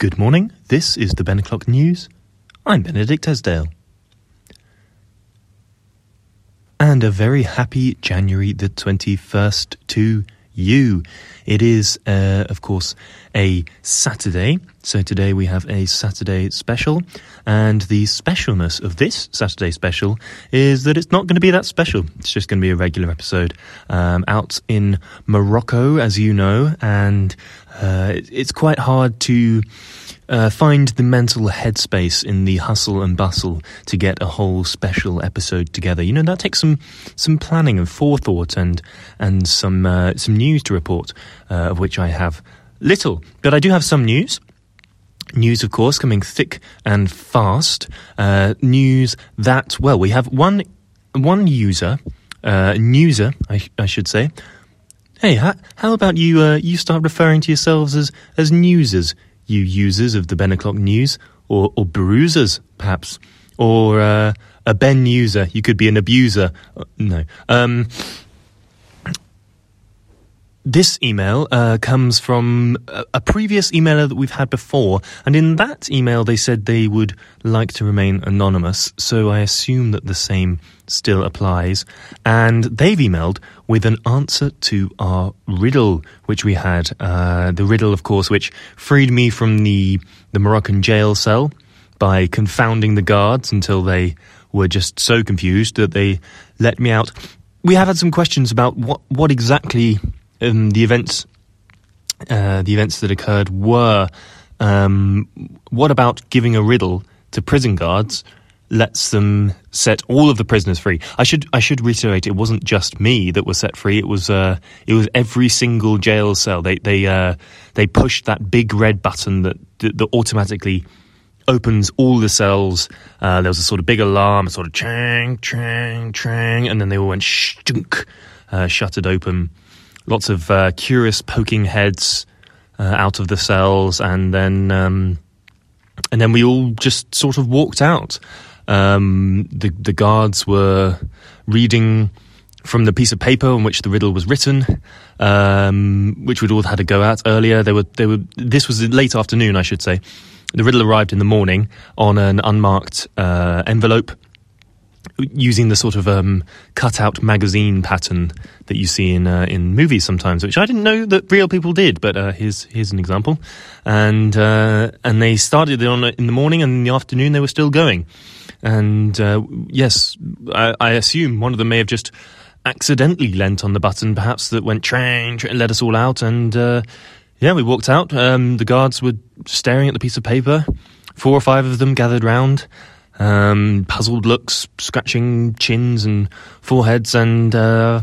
Good morning. This is the Ben O'Clock News. I'm Benedict Esdale. And a very happy January the 21st to you. It is, uh, of course, a Saturday. So today we have a Saturday special. And the specialness of this Saturday special is that it's not going to be that special. It's just going to be a regular episode um, out in Morocco, as you know. And uh, it's quite hard to uh, find the mental headspace in the hustle and bustle to get a whole special episode together. You know that takes some some planning and forethought and and some uh, some news to report, uh, of which I have little, but I do have some news. News, of course, coming thick and fast. Uh, news that well, we have one one user, uh, newser, I, I should say. Hey, how, how about you? Uh, you start referring to yourselves as as newsers you users of the Ben O'Clock News, or, or bruisers, perhaps, or uh, a Ben user. You could be an abuser. Uh, no. Um, this email uh, comes from a, previous emailer that we've had before, and in that email they said they would like to remain anonymous, so I assume that the same still applies. And they've emailed with an answer to our riddle, which we had. Uh, the riddle, of course, which freed me from the, the Moroccan jail cell by confounding the guards until they were just so confused that they let me out. We have had some questions about what, what exactly um, the events uh, the events that occurred were. Um, what about giving a riddle to prison guards? Lets them set all of the prisoners free. I should I should reiterate it wasn't just me that was set free. It was uh, it was every single jail cell. They they uh, they pushed that big red button that that, that automatically opens all the cells. Uh, there was a sort of big alarm, a sort of chang chang chang, and then they all went shtunk, uh, shuttered open lots of uh, curious poking heads uh, out of the cells, and then um, and then we all just sort of walked out. Um, the the guards were reading from the piece of paper on which the riddle was written, um, which we'd all had to go at earlier. They were they were. This was late afternoon, I should say. The riddle arrived in the morning on an unmarked uh, envelope using the sort of um, cut-out magazine pattern that you see in uh, in movies sometimes, which I didn't know that real people did. But uh, here's here's an example, and uh, and they started it on in the morning, and in the afternoon they were still going. And uh, yes, I, I, assume one of them may have just accidentally leant on the button, perhaps that went trang, and let us all out. And uh, yeah, we walked out. Um, the guards were staring at the piece of paper. Four or five of them gathered round um, puzzled looks, scratching chins and foreheads, and uh,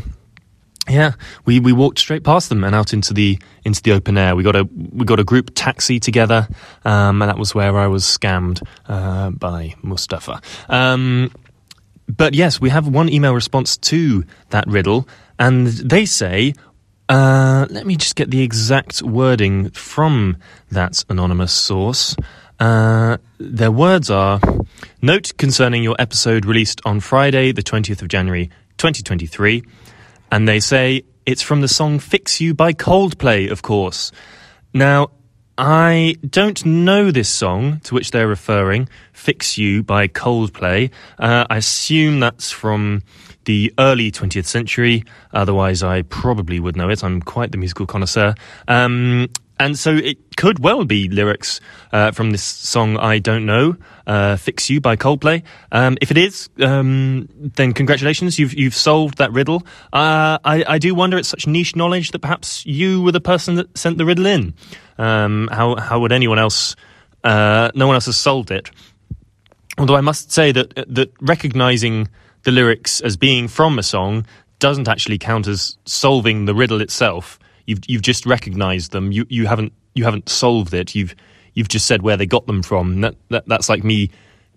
yeah, we, we walked straight past them and out into the into the open air. We got a we got a group taxi together, um, and that was where I was scammed uh, by Mustafa. Um, but yes, we have one email response to that riddle, and they say. Uh, let me just get the exact wording from that anonymous source. Uh, their words are Note concerning your episode released on Friday, the 20th of January 2023. And they say it's from the song Fix You by Coldplay, of course. Now, I don't know this song to which they're referring, Fix You by Coldplay. Uh, I assume that's from the early 20th century. Otherwise, I probably would know it. I'm quite the musical connoisseur. Um, and so it could well be lyrics uh, from this song I Don't Know, uh, Fix You by Coldplay. Um, if it is, um, then congratulations, you've, you've solved that riddle. Uh, I, I, do wonder, it's such niche knowledge that perhaps you were the person that sent the riddle in. Um, how, how would anyone else, uh, no one else has solved it. Although I must say that, that recognizing the lyrics as being from a song doesn't actually count as solving the riddle itself You've you've just recognised them. You you haven't you haven't solved it. You've you've just said where they got them from. That, that that's like me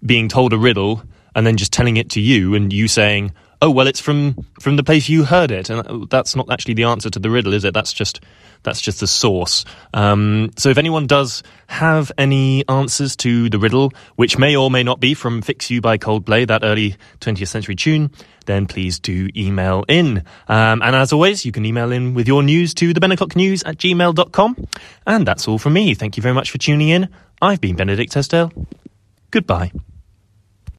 being told a riddle and then just telling it to you and you saying, "Oh, well, it's from from the place you heard it." And that's not actually the answer to the riddle, is it? That's just that's just the source. Um, so if anyone does have any answers to the riddle, which may or may not be from Fix You by Coldplay, that early 20th century tune, then please do email in. Um, and as always, you can email in with your news to the Ben O'Clock News at gmail.com. And that's all from me. Thank you very much for tuning in. I've been Benedict Esdale. Goodbye.